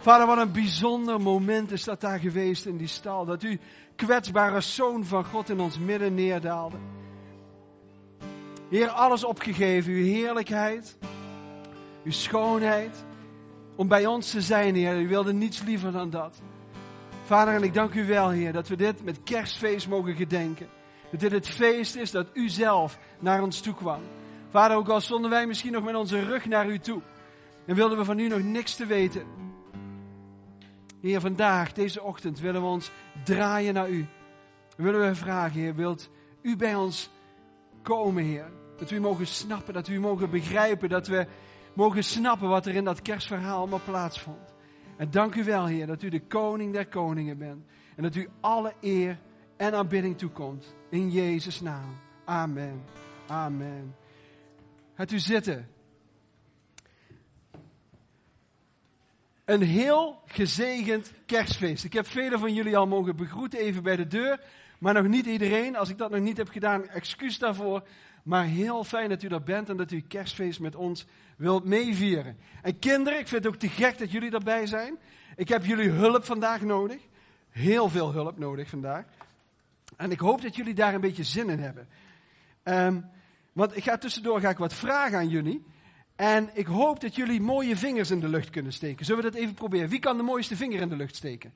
Vader, wat een bijzonder moment is dat daar geweest in die stal. Dat u kwetsbare zoon van God in ons midden neerdaalde. Heer, alles opgegeven, uw heerlijkheid, uw schoonheid, om bij ons te zijn, Heer. U wilde niets liever dan dat. Vader, en ik dank u wel, Heer, dat we dit met kerstfeest mogen gedenken. Dat dit het feest is dat u zelf naar ons toe kwam. Vader, ook al stonden wij misschien nog met onze rug naar u toe. En wilden we van u nog niks te weten. Heer, vandaag, deze ochtend, willen we ons draaien naar u. Willen we vragen, Heer, wilt u bij ons komen, Heer? Dat we mogen snappen, dat we mogen begrijpen, dat we mogen snappen wat er in dat kerstverhaal allemaal plaatsvond. En dank u wel, Heer, dat u de koning der koningen bent. En dat u alle eer en aanbidding toekomt. In Jezus' naam. Amen. Amen. Gaat u zitten. Een heel gezegend kerstfeest. Ik heb velen van jullie al mogen begroeten even bij de deur. Maar nog niet iedereen. Als ik dat nog niet heb gedaan, excuus daarvoor. Maar heel fijn dat u er bent en dat u kerstfeest met ons wilt meevieren. En kinderen, ik vind het ook te gek dat jullie erbij zijn. Ik heb jullie hulp vandaag nodig. Heel veel hulp nodig vandaag. En ik hoop dat jullie daar een beetje zin in hebben. Um, want ik ga tussendoor ga ik wat vragen aan jullie. En ik hoop dat jullie mooie vingers in de lucht kunnen steken. Zullen we dat even proberen? Wie kan de mooiste vinger in de lucht steken?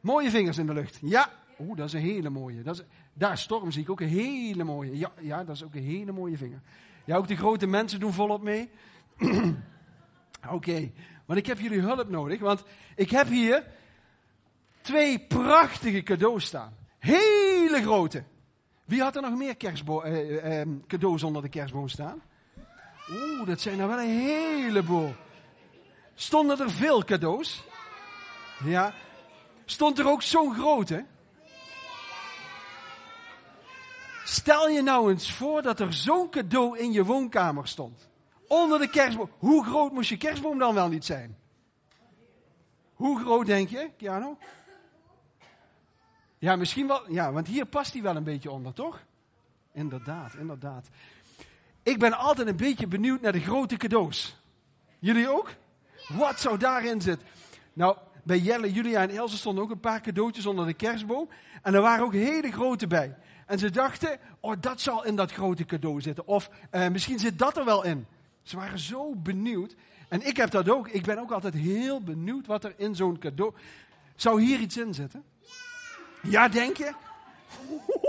Mooie vingers in de lucht. Ja. Oeh, dat is een hele mooie. Dat is, daar, Storm, zie ik ook een hele mooie. Ja, ja, dat is ook een hele mooie vinger. Ja, ook de grote mensen doen volop mee. Oké, want ik heb jullie hulp nodig. Want ik heb hier twee prachtige cadeaus staan. Hele grote. Wie had er nog meer kerstbo eh, eh, cadeaus onder de kerstboom staan? Oeh, dat zijn er wel een heleboel. Stonden er veel cadeaus? Ja. Stond er ook zo'n grote? Stel je nou eens voor dat er zo'n cadeau in je woonkamer stond. Onder de kerstboom. Hoe groot moest je kerstboom dan wel niet zijn? Hoe groot denk je, Kiano? Ja, misschien wel. Ja, want hier past hij wel een beetje onder, toch? Inderdaad, inderdaad. Ik ben altijd een beetje benieuwd naar de grote cadeaus. Jullie ook? Wat zou daarin zitten? Nou, bij Jelle, Julia en Elze stonden ook een paar cadeautjes onder de kerstboom. En er waren ook hele grote bij. En ze dachten, oh, dat zal in dat grote cadeau zitten. Of uh, misschien zit dat er wel in. Ze waren zo benieuwd. En ik heb dat ook. Ik ben ook altijd heel benieuwd wat er in zo'n cadeau... Zou hier iets in zitten? Ja, denk je?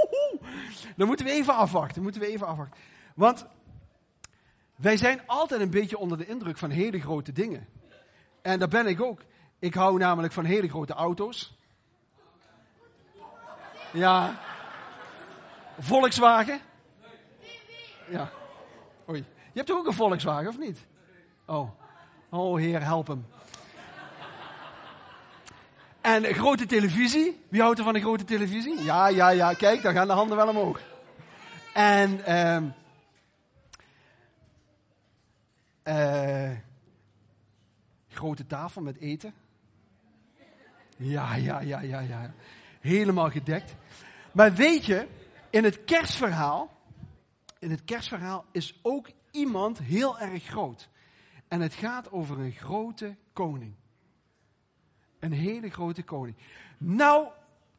Dan moeten we even afwachten. Moeten we even afwachten. Want wij zijn altijd een beetje onder de indruk van hele grote dingen. En daar ben ik ook. Ik hou namelijk van hele grote auto's. Ja. Volkswagen. Ja. Oei. Je hebt ook een Volkswagen, of niet? Oh. Oh, heer, help hem. En grote televisie. Wie houdt er van een grote televisie? Ja, ja, ja. Kijk, daar gaan de handen wel omhoog. En um, uh, grote tafel met eten. Ja, ja, ja, ja, ja. Helemaal gedekt. Maar weet je, in het kerstverhaal, in het kerstverhaal is ook iemand heel erg groot. En het gaat over een grote koning. Een hele grote koning. Nou,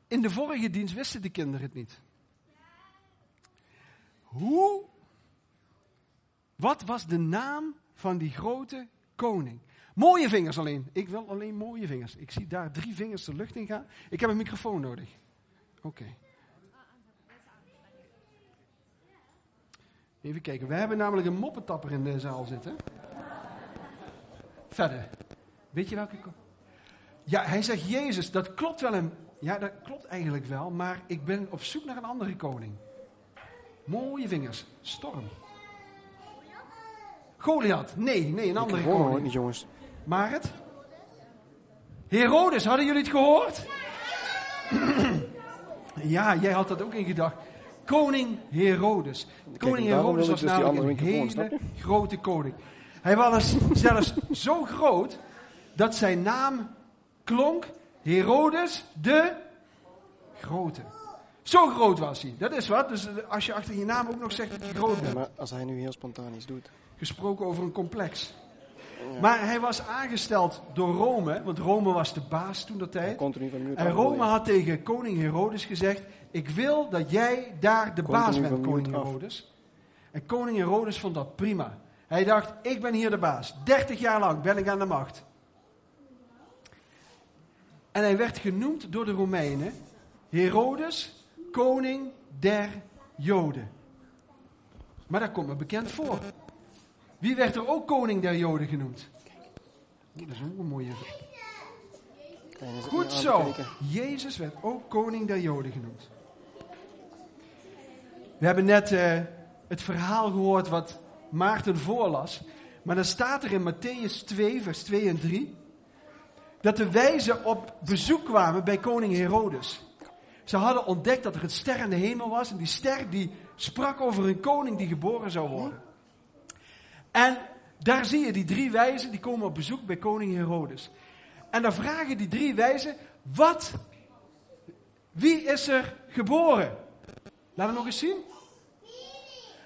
in de vorige dienst wisten de kinderen het niet. Hoe? Wat was de naam van die grote koning? Mooie vingers alleen. Ik wil alleen mooie vingers. Ik zie daar drie vingers de lucht in gaan. Ik heb een microfoon nodig. Oké. Even kijken. We hebben namelijk een moppetapper in de zaal zitten. Verder. Weet je welke Ja, hij zegt Jezus. Dat klopt wel. Ja, dat klopt eigenlijk wel. Maar ik ben op zoek naar een andere koning. Mooie vingers. Storm. Goliath. Nee, nee, een andere koning. hoor niet, jongens. Maar het? Herodes, hadden jullie het gehoord? ja, jij had dat ook in gedacht. Koning Herodes. Koning Herodes was dus namelijk een hele grote koning. Hij was zelfs zo groot dat zijn naam klonk Herodes de Grote. Zo groot was hij. Dat is wat. Dus als je achter je naam ook nog zegt dat hij groot bent. maar als hij nu heel spontaan iets doet. Gesproken over een complex. Maar hij was aangesteld door Rome, want Rome was de baas toen dat tijd. En Rome je. had tegen koning Herodes gezegd: Ik wil dat jij daar de baas bent, koning. Herodes. En koning Herodes vond dat prima. Hij dacht: Ik ben hier de baas. 30 jaar lang ben ik aan de macht. En hij werd genoemd door de Romeinen: Herodes, koning der Joden. Maar dat komt me bekend voor. Wie werd er ook koning der Joden genoemd? Dat is ook een mooie Goed aan zo. Jezus werd ook koning der Joden genoemd. We hebben net eh, het verhaal gehoord wat Maarten voorlas. Maar dan staat er in Matthäus 2, vers 2 en 3. Dat de wijzen op bezoek kwamen bij koning Herodes. Ze hadden ontdekt dat er een ster in de hemel was. En die ster die sprak over een koning die geboren zou worden. En daar zie je die drie wijzen, die komen op bezoek bij koning Herodes. En dan vragen die drie wijzen, wat? Wie is er geboren? Laten we nog eens zien.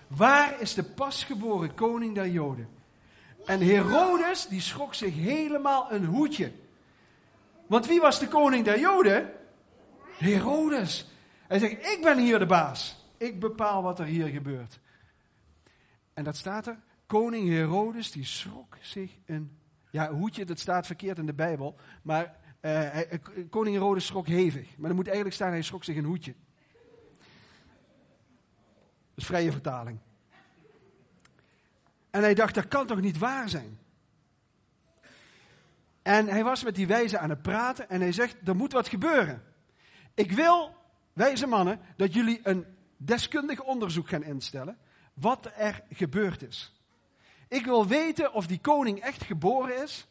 Waar is de pasgeboren koning der Joden? En Herodes, die schrok zich helemaal een hoedje. Want wie was de koning der Joden? Herodes. Hij zegt, ik ben hier de baas. Ik bepaal wat er hier gebeurt. En dat staat er. Koning Herodes, die schrok zich een... Ja, hoedje, dat staat verkeerd in de Bijbel. Maar eh, eh, koning Herodes schrok hevig. Maar er moet eigenlijk staan, hij schrok zich een hoedje. Dat is vrije vertaling. En hij dacht, dat kan toch niet waar zijn? En hij was met die wijzen aan het praten en hij zegt, er moet wat gebeuren. Ik wil, wijze mannen, dat jullie een deskundig onderzoek gaan instellen wat er gebeurd is. Ik wil weten of die koning echt geboren is.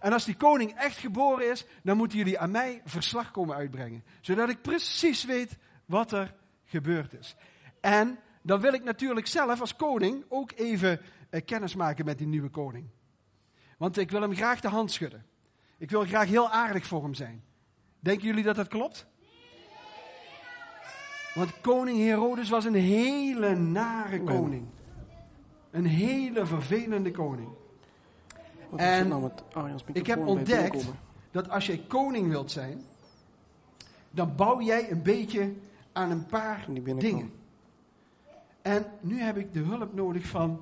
En als die koning echt geboren is, dan moeten jullie aan mij verslag komen uitbrengen. Zodat ik precies weet wat er gebeurd is. En dan wil ik natuurlijk zelf als koning ook even eh, kennis maken met die nieuwe koning. Want ik wil hem graag de hand schudden. Ik wil graag heel aardig voor hem zijn. Denken jullie dat dat klopt? Want koning Herodes was een hele nare koning. Een hele vervelende koning. Wat En nou Ik heb ontdekt dat als jij koning wilt zijn, dan bouw jij een beetje aan een paar dingen. En nu heb ik de hulp nodig van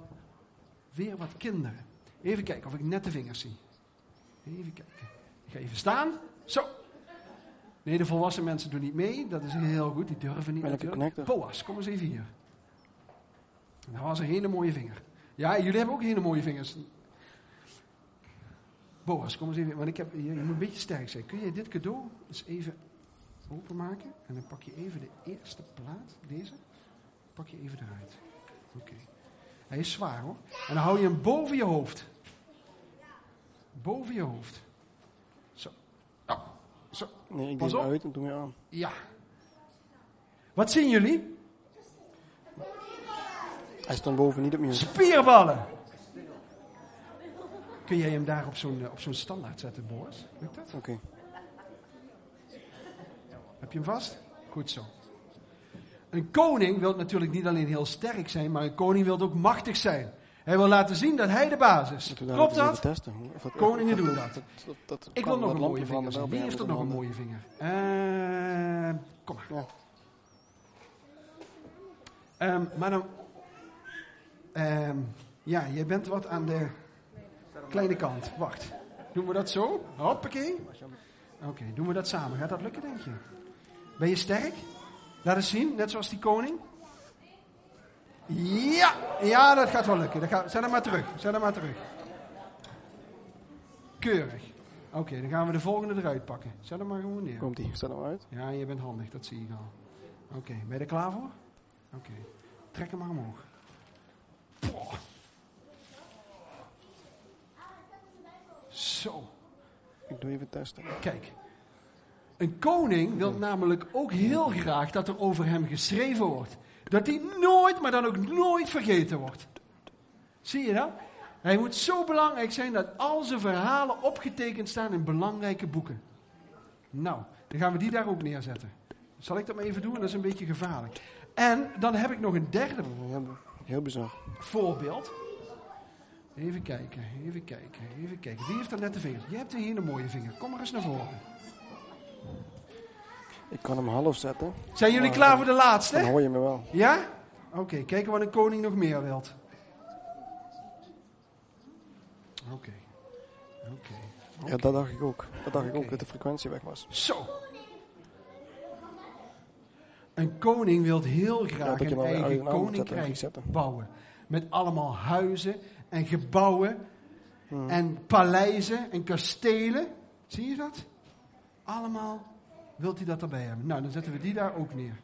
weer wat kinderen. Even kijken of ik net de vingers zie. Even kijken. Ik ga even staan. Zo. Nee, de volwassen mensen doen niet mee. Dat is heel goed. Die durven niet natuurlijk. Boas, kom eens even hier. Dat was een hele mooie vinger. Ja, jullie hebben ook hele mooie vingers. Boas, kom eens even. Want ik heb, je, je moet een beetje sterk zijn. Kun je dit cadeau eens even openmaken? En dan pak je even de eerste plaat, deze. Pak je even eruit. Oké. Hij is zwaar hoor. En dan hou je hem boven je hoofd. Boven je hoofd. Nee, ik Pas doe hem op. uit en doe hem aan. Ja. Wat zien jullie? Hij stond boven niet op mute. Spierballen. Kun jij hem daar op zo'n eh, op zo'n standaard zetten, Boris? Lukt dat? Oké. Heb je hem vast? Goed zo. Een koning wil natuurlijk niet alleen heel sterk zijn, maar een koning wil ook machtig zijn. Hij wil laten zien dat hij de basis is. Klopt dat? testen. Het- Koningen doen dat- dat. dat- dat Ik wil nog dat een mooie lampje vinger zien. Wie heeft er nog een mooie vinger? Eh, kom maar. Ja. Ehm, maar dan... ehm, ja, jij bent wat aan de kleine kant. Wacht. Doen we dat zo? Hoppakee. Oké, doen we dat samen. Gaat dat lukken, denk je? Ben je sterk? Laat eens zien, net zoals die koning. Ja, ja, dat gaat wel lukken. Dat gaat, zet hem maar terug. Zet hem maar terug. Keurig. Oké, dan gaan we de volgende eruit pakken. Zet hem maar gewoon neer. Komt ie, staat nou uit? Ja, je bent handig, dat zie ik al. Oké, ben je er klaar voor? Oké, trek hem maar omhoog. Poh. Zo, Ik doe even testen. kijk. Een koning wil namelijk ook heel graag dat er over hem geschreven wordt. Dat hij nooit, maar dan ook nooit vergeten wordt. Zie je dat? Hij moet zo belangrijk zijn dat al zijn verhalen opgetekend staan in belangrijke boeken. Nou, dan gaan we die daar ook neerzetten. Zal ik dat maar even doen? Dat is een beetje gevaarlijk. En dan heb ik nog een derde Heel, heel bizar. voorbeeld. Even kijken, even kijken, even kijken. Wie heeft er net de vingers? Jij hebt een hele mooie vinger. Kom maar eens naar voren. Ik kan hem half zetten. Zijn jullie Maar klaar dan- voor de Dan laatste? hoor je me wel. Ja? Oké, kijken wat een koning nog meer wilt. Oké. Oké. Ja, dat dacht ik ook. Dat dacht ik ook, dat de frequentie weg was. Zo. Een koning wil heel graag een eigen zetten koninkrijk bouwen. Met allemaal huizen en gebouwen Hmm. en paleizen en kastelen. Zie je dat? Allemaal wilt hij dat erbij hebben. Nou, dan zetten we die daar ook neer.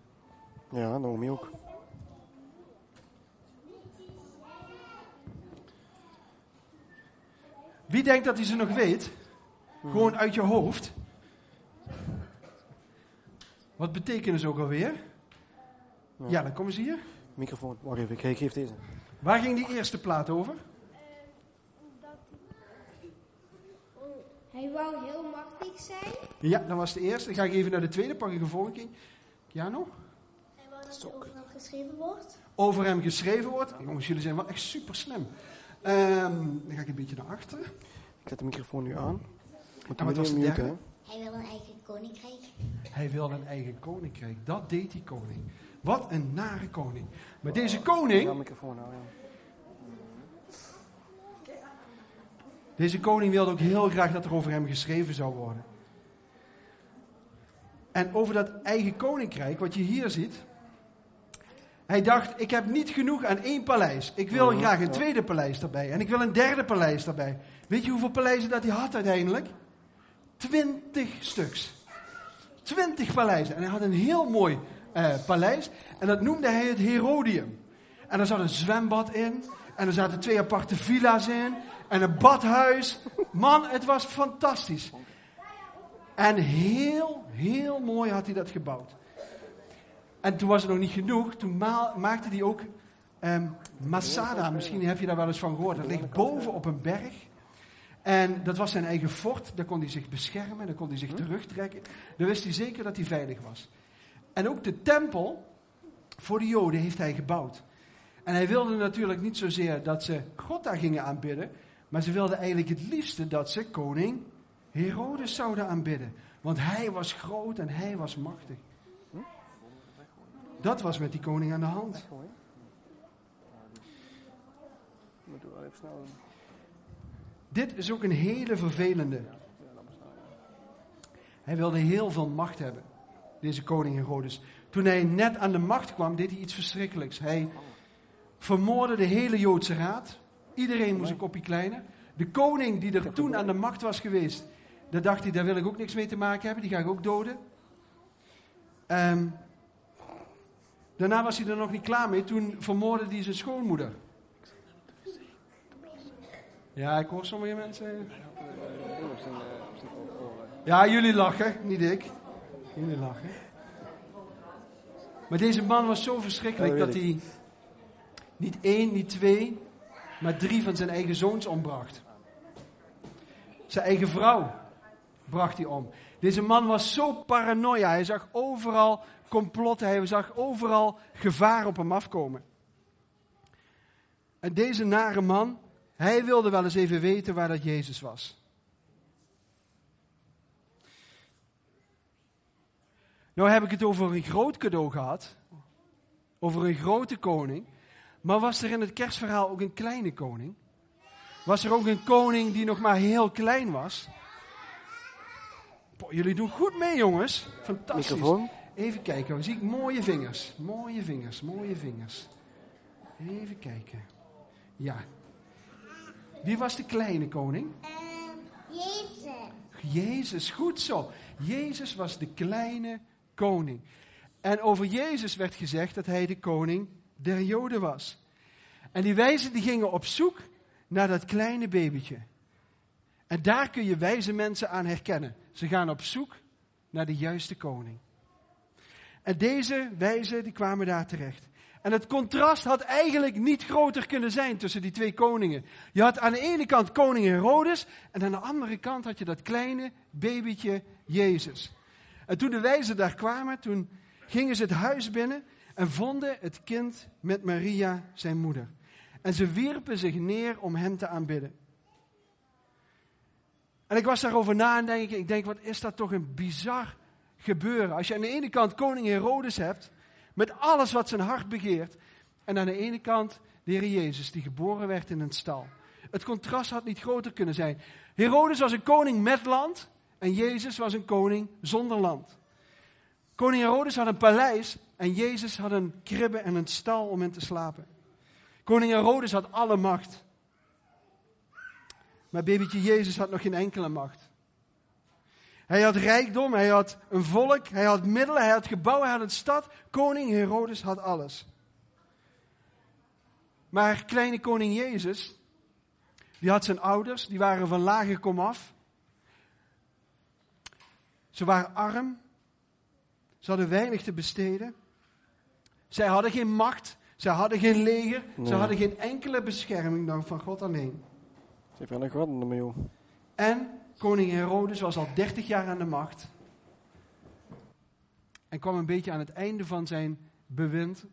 Ja, Naomi ook. Wie denkt dat hij ze nog weet? Gewoon uit je hoofd. Wat betekenen ze ook alweer? Ja. Ja, dan komen ze hier. Microfoon. Wacht even, ik, ik geef deze. Waar ging die eerste plaat over? Hij wou heel machtig zijn. Ja, dat was de eerste. Dan ga ik even naar de tweede, pak ik een volgende. Hij wou dat er overal geschreven wordt. Over hem geschreven wordt. Jongens, jullie zijn wel echt super slim. Ehm, dan ga ik een beetje naar achteren. Ik zet de microfoon nu aan. Moet wat hem was de derde? hè? Hij wil een eigen koninkrijk. Hij wilde een eigen koninkrijk. Dat deed die koning. Wat een nare koning. Maar deze koning, Ja, microfoon nou, ja. Deze koning wilde ook heel graag dat er over hem geschreven zou worden. En over dat eigen koninkrijk, wat je hier ziet. Hij dacht, ik heb niet genoeg aan één paleis. Ik wil Mhm, graag een tweede paleis daarbij. En ik wil een derde paleis daarbij. Weet je hoeveel paleizen dat hij had uiteindelijk? Twintig stuks. Twintig paleizen. En hij had een heel mooi eh, paleis. En dat noemde hij het Herodium. En er zat een zwembad in. En er zaten twee aparte villa's in. En een badhuis. Man, het was fantastisch. En heel, heel mooi had hij dat gebouwd. En toen was het nog niet genoeg. Toen ma- maakte hij ook ehm, Masada. Misschien heb je daar wel eens van gehoord. Dat ligt boven op een berg. En dat was zijn eigen fort. Daar kon hij zich beschermen. Daar kon hij zich terugtrekken. Dan wist hij zeker dat hij veilig was. En ook de tempel voor de Joden heeft hij gebouwd. En hij wilde natuurlijk niet zozeer dat ze God daar gingen aanbidden. Maar ze wilden eigenlijk het liefste dat ze koning Herodes zouden aanbidden. Want hij was groot en hij was machtig. Dat was met die koning aan de hand. Dit is ook een hele vervelende. Hij wilde heel veel macht hebben, deze koning Herodes. Toen hij net aan de macht kwam, deed hij iets verschrikkelijks. Hij vermoordde de hele Joodse raad. Iedereen moest een kopje kleiner. De koning die er toen aan de macht was geweest, daar dacht hij, daar wil ik ook niks mee te maken hebben. Die ga ik ook doden. Ehm, daarna was hij er nog niet klaar mee. Toen vermoordde hij zijn schoonmoeder. Ja, ik hoor sommige mensen. Ja, jullie lachen, niet ik. Jullie lachen. Maar deze man was zo verschrikkelijk dat dat hij niet één, niet twee, maar drie van zijn eigen zoons ombracht. Zijn eigen vrouw bracht hij om. Deze man was zo paranoia. Hij zag overal complotten. Hij zag overal gevaar op hem afkomen. En deze nare man, hij wilde wel eens even weten waar dat Jezus was. Nou heb ik het over een groot cadeau gehad. Over een grote koning. Maar was er in het kerstverhaal ook een kleine koning? Was er ook een koning die nog maar heel klein was? Boah, jullie doen goed mee, jongens. Fantastisch. Microfoon. Even kijken, dan zie ik mooie vingers. Mooie vingers, mooie vingers. Even kijken. Ja. Wie was de kleine koning? Jezus. Jezus, goed zo. Jezus was de kleine koning. En over Jezus werd gezegd dat hij de koning der Joden was. En die wijzen die gingen op zoek naar dat kleine babytje. En daar kun je wijze mensen aan herkennen. Ze gaan op zoek naar de juiste koning. En deze wijzen die kwamen daar terecht. En het contrast had eigenlijk niet groter kunnen zijn tussen die twee koningen. Je had aan de ene kant koning Herodes en aan de andere kant had je dat kleine babytje Jezus. En toen de wijzen daar kwamen, toen gingen ze het huis binnen en vonden het kind met Maria, zijn moeder. En ze wierpen zich neer om hem te aanbidden. En ik was daarover na aan denken. Ik denk, wat is dat toch een bizar gebeuren. Als je aan de ene kant koning Herodes hebt, met alles wat zijn hart begeert. En aan de ene kant de Heer Jezus, die geboren werd in een stal. Het contrast had niet groter kunnen zijn. Herodes was een koning met land en Jezus was een koning zonder land. Koning Herodes had een paleis en Jezus had een kribbe en een stal om in te slapen. Koning Herodes had alle macht. Maar babytje Jezus had nog geen enkele macht. Hij had rijkdom, hij had een volk, hij had middelen, hij had gebouwen, hij had een stad. Koning Herodes had alles. Maar kleine koning Jezus, die had zijn ouders, die waren van lage komaf. Ze waren arm, ze hadden weinig te besteden. Zij hadden geen macht, zij hadden geen leger, ze Nee. hadden geen enkele bescherming dan van God alleen. Ze heeft wel gehad ermee, joh. En koning Herodes was al 30 jaar aan de macht. En kwam een beetje aan het einde van zijn bewind.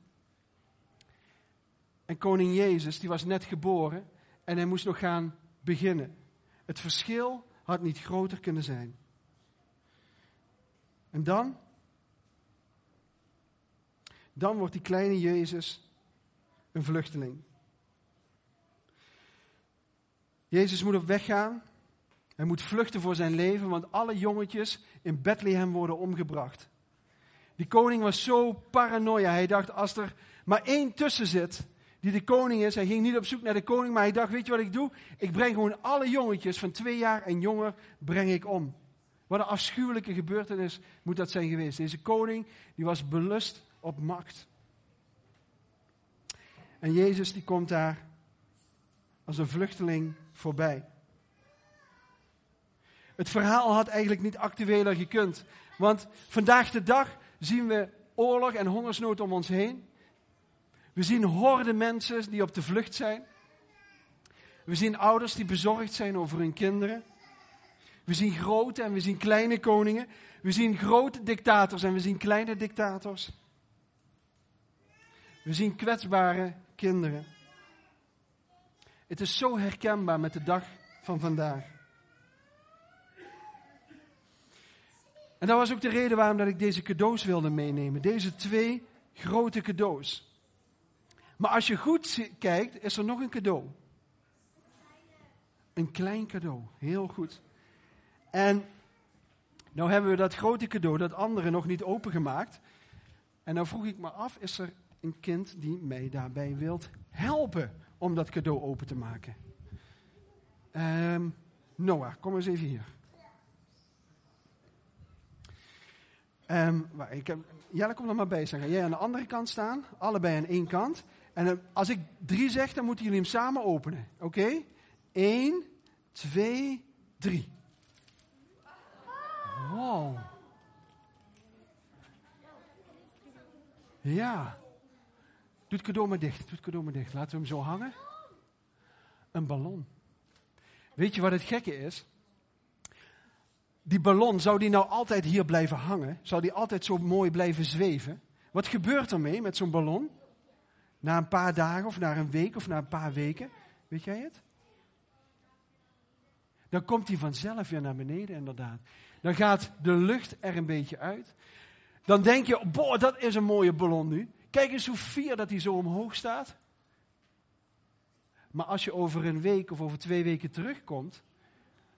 En koning Jezus, die was net geboren en hij moest nog gaan beginnen. Het verschil had niet groter kunnen zijn. En dan? Dan wordt die kleine Jezus een vluchteling. Jezus moet op weg gaan. Hij moet vluchten voor zijn leven, want alle jongetjes in Bethlehem worden omgebracht. Die koning was zo paranoia. Hij dacht, als er maar één tussen zit die de koning is. Hij ging niet op zoek naar de koning, maar hij dacht, weet je wat ik doe? Ik breng gewoon alle jongetjes van twee jaar en jonger, breng ik om. Wat een afschuwelijke gebeurtenis moet dat zijn geweest. Deze koning, die was belust op macht. En Jezus, die komt daar als een vluchteling voorbij. Het verhaal had eigenlijk niet actueler gekund. Want vandaag de dag zien we oorlog en hongersnood om ons heen. We zien horden mensen die op de vlucht zijn. We zien ouders die bezorgd zijn over hun kinderen. We zien grote en we zien kleine koningen. We zien grote dictators en we zien kleine dictators. We zien kwetsbare kinderen. Het is zo herkenbaar met de dag van vandaag. En dat was ook de reden waarom dat ik deze cadeaus wilde meenemen. Deze twee grote cadeaus. Maar als je goed kijkt, is er nog een cadeau. Een klein cadeau. Heel goed. En nou hebben we dat grote cadeau, dat andere, nog niet opengemaakt. En nou vroeg ik me af, is er een kind die mij daarbij wilt helpen om dat cadeau open te maken? Ehm, Noah, kom eens even hier. Waar, ik heb, Jelle, kom er maar bij. Zeg. Ga jij aan de andere kant staan, allebei aan één kant. En eh, als ik drie zeg, dan moeten jullie hem samen openen. Oké? Eén, twee, drie. Wow. Ja. Doe het cadeau maar dicht. Doe het cadeau dicht. Laten we hem zo hangen. Een ballon. Weet je wat het gekke is? Die ballon, zou die nou altijd hier blijven hangen? Zou die altijd zo mooi blijven zweven? Wat gebeurt er mee met zo'n ballon? Na een paar dagen of na een week of na een paar weken? Weet jij het? Dan komt hij vanzelf weer naar beneden, inderdaad. Dan gaat de lucht er een beetje uit. Dan denk je, boah, dat is een mooie ballon nu. Kijk eens hoe fier dat hij zo omhoog staat. Maar als je over een week of over twee weken terugkomt,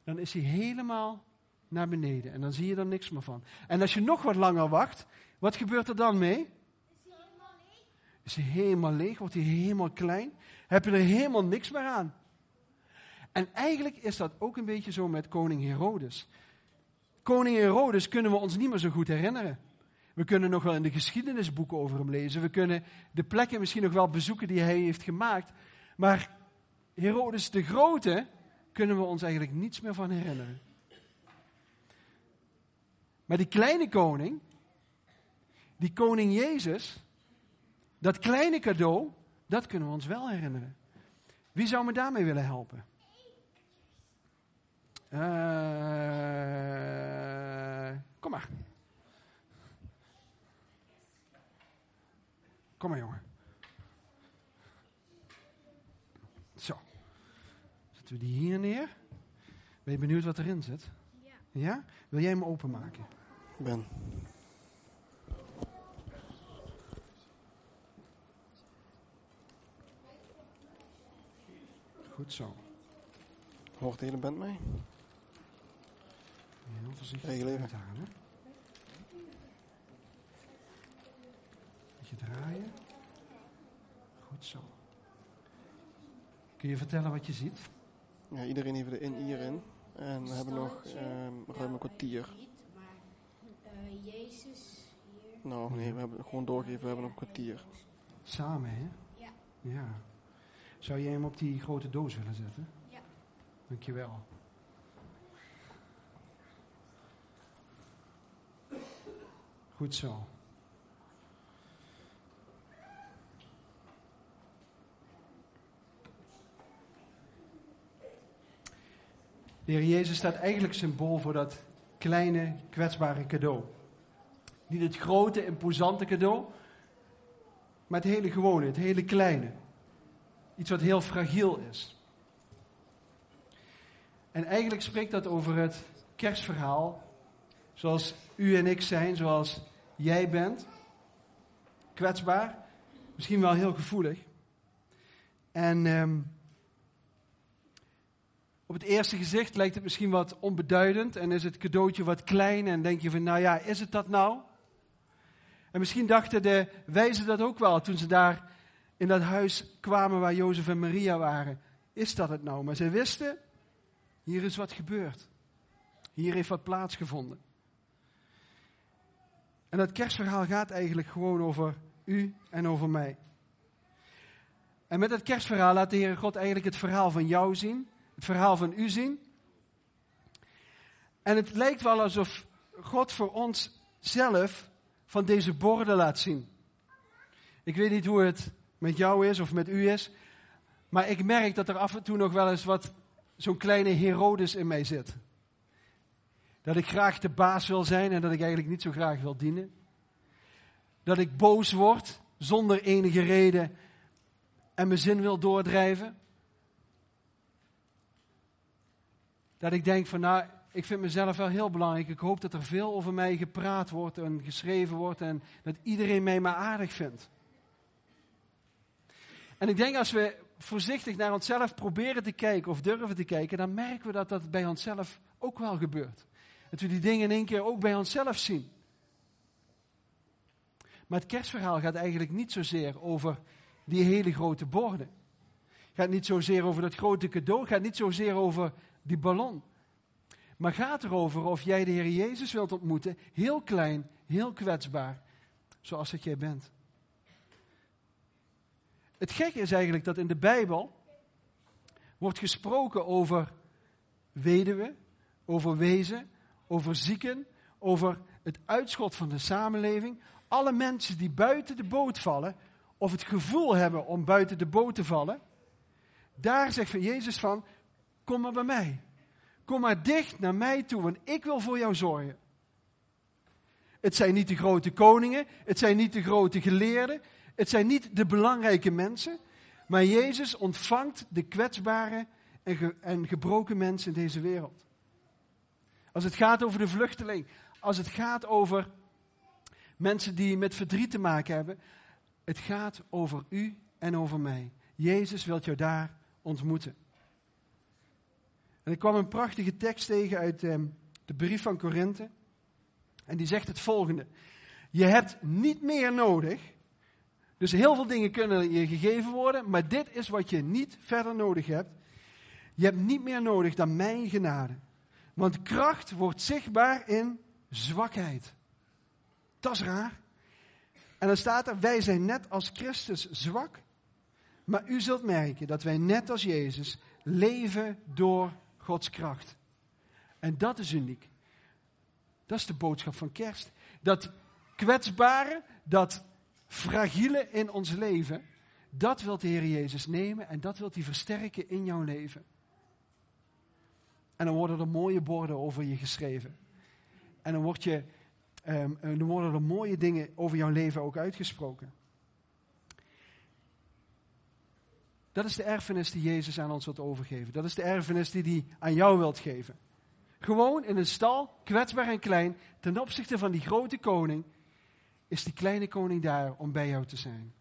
dan is hij helemaal naar beneden. En dan zie je er niks meer van. En als je nog wat langer wacht, wat gebeurt er dan mee? Is hij helemaal leeg? Wordt hij helemaal klein? Heb je er helemaal niks meer aan? En eigenlijk is dat ook een beetje zo met koning Herodes. Koning Herodes kunnen we ons niet meer zo goed herinneren. We kunnen nog wel in de geschiedenisboeken over hem lezen. We kunnen de plekken misschien nog wel bezoeken die hij heeft gemaakt. Maar Herodes de Grote kunnen we ons eigenlijk niets meer van herinneren. Maar die kleine koning, die koning Jezus, dat kleine cadeau, dat kunnen we ons wel herinneren. Wie zou me daarmee willen helpen? Eh, kom maar. Kom maar, jongen. Zetten we die hier neer. Ben je benieuwd wat erin zit? Ja. Ja? Wil jij hem openmaken? Ben. Goed zo. Hoort de hele band mee? Heel voorzichtig Regel even. uithalen. Beetje draaien. Goed zo. Kun je vertellen wat je ziet? Ja, iedereen heeft de in hier in. En we hebben nog ehm, ruim een kwartier. Niet, maar eh, Jezus hier. Nou, nee, we hebben gewoon doorgegeven, we hebben nog een kwartier. Samen, hè? Ja. Ja. Zou jij hem op die grote doos willen zetten? Ja. Dankjewel. Goed zo. De Heer Jezus staat eigenlijk symbool voor dat kleine, kwetsbare cadeau. Niet het grote, imposante cadeau, maar het hele gewone, het hele kleine. Iets wat heel fragiel is. En eigenlijk spreekt dat over het kerstverhaal zoals u en ik zijn, zoals jij bent. Kwetsbaar, misschien wel heel gevoelig. En ehm, op het eerste gezicht lijkt het misschien wat onbeduidend en is het cadeautje wat klein en denk je van, nou ja, is het dat nou? En misschien dachten de wijzen dat ook wel toen ze daar in dat huis kwamen waar Jozef en Maria waren. Is dat het nou? Maar ze wisten, hier is wat gebeurd. Hier heeft wat plaatsgevonden. En dat kerstverhaal gaat eigenlijk gewoon over u en over mij. En met dat kerstverhaal laat de Heere God eigenlijk het verhaal van jou zien, het verhaal van u zien. En het lijkt wel alsof God voor ons zelf van deze borden laat zien. Ik weet niet hoe het met jou is of met u is, maar ik merk dat er af en toe nog wel eens wat zo'n kleine Herodes in mij zit. Dat ik graag de baas wil zijn en dat ik eigenlijk niet zo graag wil dienen. Dat ik boos word zonder enige reden en mijn zin wil doordrijven. Dat ik denk van nou, ik vind mezelf wel heel belangrijk. Ik hoop dat er veel over mij gepraat wordt en geschreven wordt en dat iedereen mij maar aardig vindt. En ik denk als we voorzichtig naar onszelf proberen te kijken of durven te kijken, dan merken we dat dat bij onszelf ook wel gebeurt. Dat we die dingen in één keer ook bij onszelf zien. Maar het kerstverhaal gaat eigenlijk niet zozeer over die hele grote borden. Het gaat niet zozeer over dat grote cadeau. Het gaat niet zozeer over die ballon. Maar gaat erover of jij de Heer Jezus wilt ontmoeten. Heel klein, heel kwetsbaar. Zoals dat jij bent. Het gekke is eigenlijk dat in de Bijbel wordt gesproken over weduwen, over wezen, over zieken, over het uitschot van de samenleving. Alle mensen die buiten de boot vallen, of het gevoel hebben om buiten de boot te vallen, daar zegt Jezus van, kom maar bij mij. Kom maar dicht naar mij toe, want ik wil voor jou zorgen. Het zijn niet de grote koningen, het zijn niet de grote geleerden, het zijn niet de belangrijke mensen, maar Jezus ontvangt de kwetsbare en, en gebroken mensen in deze wereld. Als het gaat over de vluchteling, als het gaat over mensen die met verdriet te maken hebben, het gaat over u en over mij. Jezus wil jou daar ontmoeten. En ik kwam een prachtige tekst tegen uit eh, de brief van Korinthe. En die zegt het volgende. Je hebt niet meer nodig. Dus heel veel dingen kunnen je gegeven worden. Maar dit is wat je niet verder nodig hebt. Je hebt niet meer nodig dan mijn genade. Want kracht wordt zichtbaar in zwakheid. Dat is raar. En dan staat er, wij zijn net als Christus zwak. Maar u zult merken dat wij net als Jezus leven door Gods kracht. En dat is uniek. Dat is de boodschap van kerst. Dat kwetsbare, dat fragiele in ons leven, dat wil de Heer Jezus nemen en dat wil hij versterken in jouw leven. En dan worden er mooie borden over je geschreven. En dan, word je, um, dan worden er mooie dingen over jouw leven ook uitgesproken. Dat is de erfenis die Jezus aan ons wilt overgeven. Dat is de erfenis die hij aan jou wilt geven. Gewoon in een stal, kwetsbaar en klein, ten opzichte van die grote koning, is die kleine koning daar om bij jou te zijn.